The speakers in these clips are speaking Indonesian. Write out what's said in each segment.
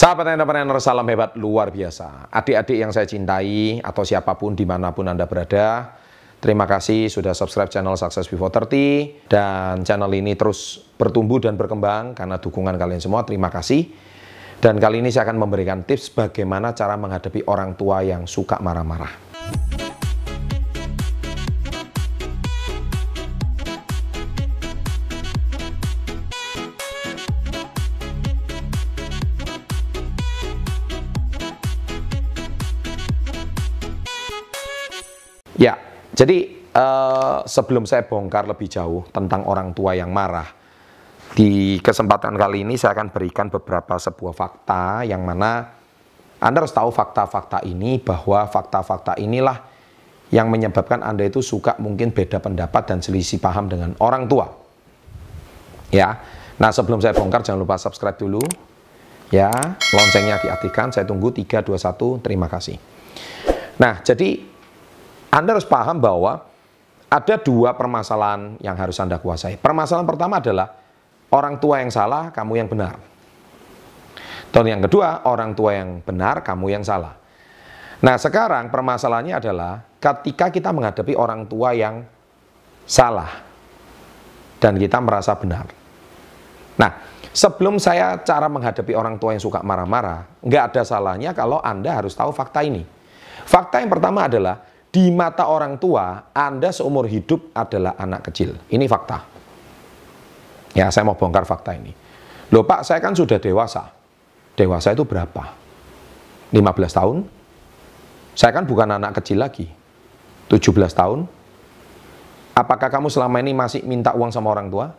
Sahabat entrepreneur, salam hebat luar biasa. Adik-adik yang saya cintai atau siapa pun di mana pun Anda berada, terima kasih sudah subscribe channel Success Before 30 dan channel ini terus bertumbuh dan berkembang karena dukungan kalian semua. Terima kasih. Dan kali ini saya akan memberikan tips bagaimana cara menghadapi orang tua yang suka marah-marah. Jadi uh, sebelum saya bongkar lebih jauh tentang orang tua yang marah, di kesempatan kali ini saya akan berikan beberapa sebuah fakta yang mana Anda harus tahu fakta-fakta ini bahwa fakta-fakta inilah yang menyebabkan Anda itu suka mungkin beda pendapat dan selisih paham dengan orang tua. Ya. Nah, sebelum saya bongkar jangan lupa subscribe dulu. Ya, loncengnya diaktifkan. Saya tunggu 3 2 1. Terima kasih. Nah, jadi anda harus paham bahwa ada dua permasalahan yang harus Anda kuasai. Permasalahan pertama adalah orang tua yang salah, kamu yang benar. Dan yang kedua, orang tua yang benar, kamu yang salah. Nah, sekarang permasalahannya adalah ketika kita menghadapi orang tua yang salah dan kita merasa benar. Nah, sebelum saya cara menghadapi orang tua yang suka marah-marah, nggak ada salahnya kalau Anda harus tahu fakta ini. Fakta yang pertama adalah di mata orang tua, Anda seumur hidup adalah anak kecil. Ini fakta. Ya, saya mau bongkar fakta ini. Loh Pak, saya kan sudah dewasa. Dewasa itu berapa? 15 tahun? Saya kan bukan anak kecil lagi. 17 tahun? Apakah kamu selama ini masih minta uang sama orang tua?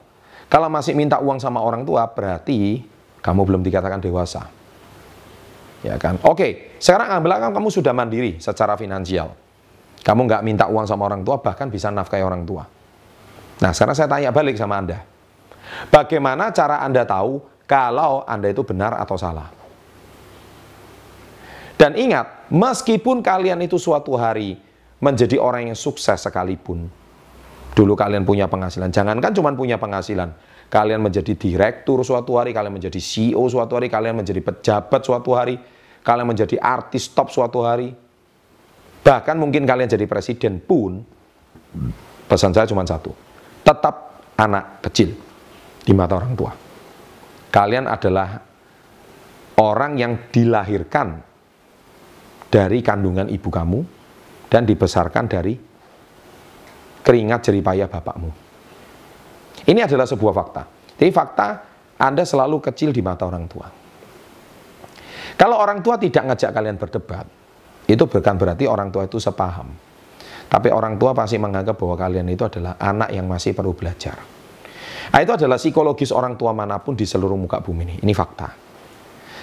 Kalau masih minta uang sama orang tua, berarti kamu belum dikatakan dewasa. Ya kan? Oke, sekarang ambil kamu sudah mandiri secara finansial. Kamu nggak minta uang sama orang tua, bahkan bisa nafkahi orang tua. Nah, sekarang saya tanya balik sama Anda. Bagaimana cara Anda tahu kalau Anda itu benar atau salah? Dan ingat, meskipun kalian itu suatu hari menjadi orang yang sukses sekalipun, dulu kalian punya penghasilan, jangankan cuma punya penghasilan, kalian menjadi direktur suatu hari, kalian menjadi CEO suatu hari, kalian menjadi pejabat suatu hari, kalian menjadi artis top suatu hari, Bahkan mungkin kalian jadi presiden pun, pesan saya cuma satu. Tetap anak kecil di mata orang tua. Kalian adalah orang yang dilahirkan dari kandungan ibu kamu dan dibesarkan dari keringat jeripayah bapakmu. Ini adalah sebuah fakta. Jadi fakta Anda selalu kecil di mata orang tua. Kalau orang tua tidak ngajak kalian berdebat, itu bukan berarti orang tua itu sepaham. Tapi orang tua pasti menganggap bahwa kalian itu adalah anak yang masih perlu belajar. Nah, itu adalah psikologis orang tua mana pun di seluruh muka bumi ini. Ini fakta.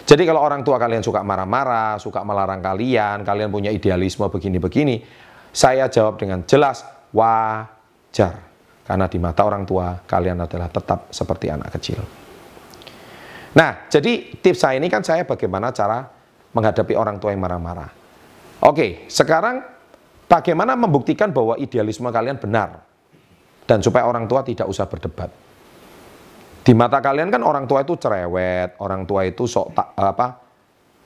Jadi kalau orang tua kalian suka marah-marah, suka melarang kalian, kalian punya idealisme begini-begini, saya jawab dengan jelas, wajar. Karena di mata orang tua, kalian adalah tetap seperti anak kecil. Nah, jadi tips saya ini kan saya bagaimana cara menghadapi orang tua yang marah-marah. Oke, sekarang bagaimana membuktikan bahwa idealisme kalian benar? Dan supaya orang tua tidak usah berdebat. Di mata kalian kan orang tua itu cerewet, orang tua itu sok tak, apa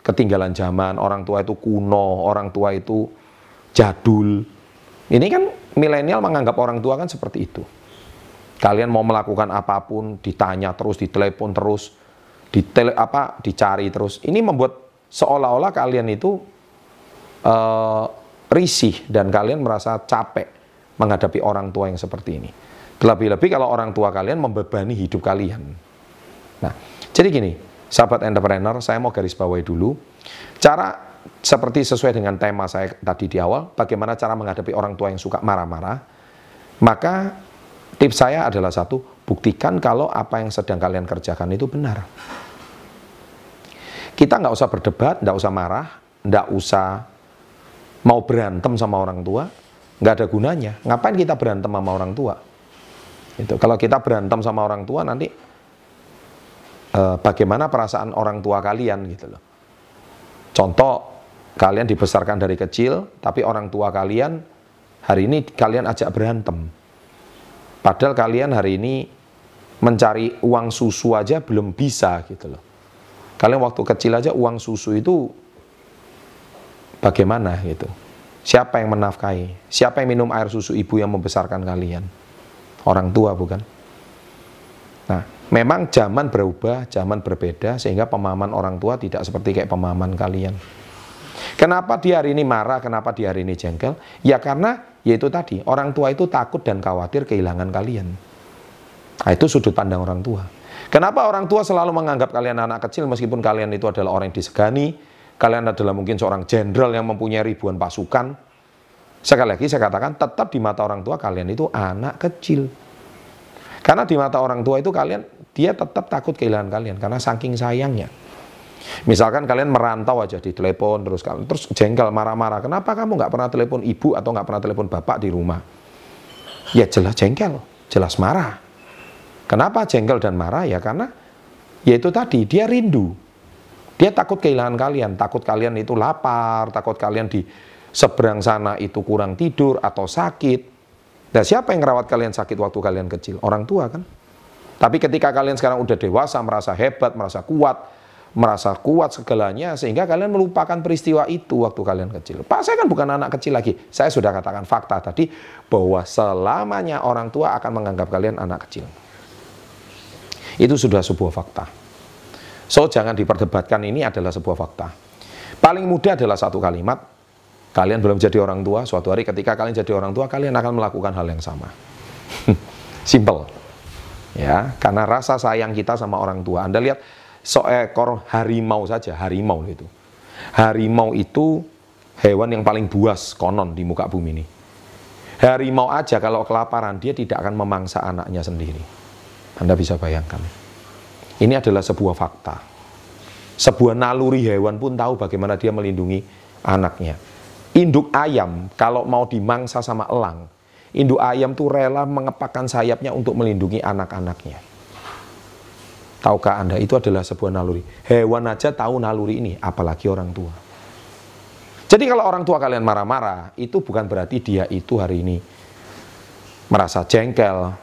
ketinggalan zaman, orang tua itu kuno, orang tua itu jadul. Ini kan milenial menganggap orang tua kan seperti itu. Kalian mau melakukan apa pun, ditanya terus, ditelepon terus, ditele, apa, dicari terus. Ini membuat seolah-olah kalian itu uh, risih dan kalian merasa capek menghadapi orang tua yang seperti ini. Terlebih-lebih kalau orang tua kalian membebani hidup kalian. Nah, jadi gini, sahabat entrepreneur, saya mau garis bawahi dulu. Cara seperti sesuai dengan tema saya tadi di awal, bagaimana cara menghadapi orang tua yang suka marah-marah, maka tips saya adalah satu, buktikan kalau apa yang sedang kalian kerjakan itu benar. Kita nggak usah berdebat, nggak usah marah, nggak usah mau berantem sama orang tua, nggak ada gunanya. Ngapain kita berantem sama orang tua? Itu kalau kita berantem sama orang tua nanti eh, bagaimana perasaan orang tua kalian gitu loh. Contoh kalian dibesarkan dari kecil, tapi orang tua kalian hari ini kalian ajak berantem. Padahal kalian hari ini mencari uang susu aja belum bisa gitu loh. Kalian waktu kecil aja uang susu itu bagaimana gitu. Siapa yang menafkahi? Siapa yang minum air susu ibu yang membesarkan kalian? Orang tua bukan? Nah, memang zaman berubah, zaman berbeda sehingga pemahaman orang tua tidak seperti kayak pemahaman kalian. Kenapa dia hari ini marah, kenapa dia hari ini jengkel? Ya karena yaitu tadi, orang tua itu takut dan khawatir kehilangan kalian. Nah, itu sudut pandang orang tua. Kenapa orang tua selalu menganggap kalian anak kecil meskipun kalian itu adalah orang yang disegani, kalian adalah mungkin seorang jenderal yang mempunyai ribuan pasukan. Sekali lagi saya katakan, tetap di mata orang tua kalian itu anak kecil. Karena di mata orang tua itu kalian, dia tetap takut kehilangan kalian karena saking sayangnya. Misalkan kalian merantau aja di telepon terus kalian terus jengkel marah-marah. Kenapa kamu nggak pernah telepon ibu atau nggak pernah telepon bapak di rumah? Ya jelas jengkel, jelas marah. Kenapa jengkel dan marah? Ya karena yaitu tadi dia rindu. Dia takut kehilangan kalian, takut kalian itu lapar, takut kalian di seberang sana itu kurang tidur atau sakit. Dan siapa yang merawat kalian sakit waktu kalian kecil? Orang tua kan? Tapi ketika kalian sekarang udah dewasa, merasa hebat, merasa kuat, merasa kuat segalanya sehingga kalian melupakan peristiwa itu waktu kalian kecil. Pak, saya kan bukan anak kecil lagi. Saya sudah katakan fakta tadi bahwa selamanya orang tua akan menganggap kalian anak kecil. Itu sudah sebuah fakta. So, jangan diperdebatkan ini adalah sebuah fakta. Paling mudah adalah satu kalimat, kalian belum jadi orang tua, suatu hari ketika kalian jadi orang tua, kalian akan melakukan hal yang sama. Simple. Ya, karena rasa sayang kita sama orang tua. Anda lihat seekor harimau saja, harimau itu. Harimau itu hewan yang paling buas konon di muka bumi ini. Harimau aja kalau kelaparan dia tidak akan memangsa anaknya sendiri. Anda bisa bayangkan. Ini adalah sebuah fakta. Sebuah naluri hewan pun tahu bagaimana dia melindungi anaknya. Induk ayam kalau mau dimangsa sama elang, induk ayam tuh rela mengepakkan sayapnya untuk melindungi anak-anaknya. Tahukah Anda itu adalah sebuah naluri. Hewan aja tahu naluri ini, apalagi orang tua. Jadi kalau orang tua kalian marah-marah, itu bukan berarti dia itu hari ini merasa jengkel.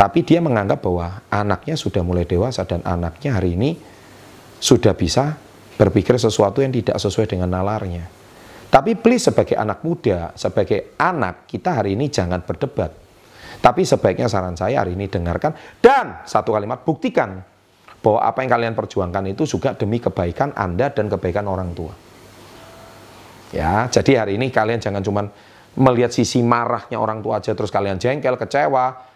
Tapi dia menganggap bahwa anaknya sudah mulai dewasa dan anaknya hari ini sudah bisa berpikir sesuatu yang tidak sesuai dengan nalarnya. Tapi please sebagai anak muda, sebagai anak, kita hari ini jangan berdebat. Tapi sebaiknya saran saya hari ini dengarkan dan satu kalimat buktikan bahwa apa yang kalian perjuangkan itu juga demi kebaikan Anda dan kebaikan orang tua. Ya, jadi hari ini kalian jangan cuma melihat sisi marahnya orang tua aja terus kalian jengkel, kecewa.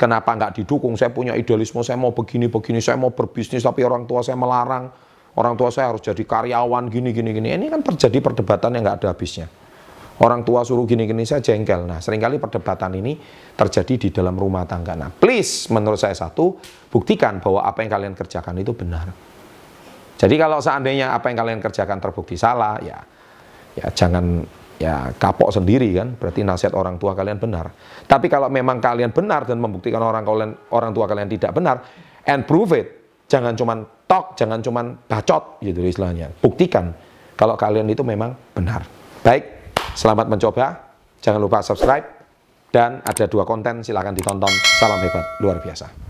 Kenapa nggak didukung? Saya punya idealisme, saya mau begini-begini, saya mau berbisnis tapi orang tua saya melarang. Orang tua saya harus jadi karyawan gini gini gini. Ini kan terjadi perdebatan yang nggak ada habisnya. Orang tua suruh gini-gini saya jengkel. Nah, sering kali perdebatan ini terjadi di dalam rumah tangga. Nah, please menurut saya satu, buktikan bahwa apa yang kalian kerjakan itu benar. Jadi kalau seandainya apa yang kalian kerjakan terbukti salah, ya ya jangan ya kapok sendiri kan, berarti nasihat orang tua kalian benar. Tapi kalau memang kalian benar dan membuktikan orang kalian orang tua kalian tidak benar, and prove it. Jangan cuman talk, jangan cuman bacot gitu istilahnya. Buktikan kalau kalian itu memang benar. Baik, Selamat mencoba, jangan lupa subscribe, dan ada dua konten silahkan ditonton. Salam hebat, luar biasa.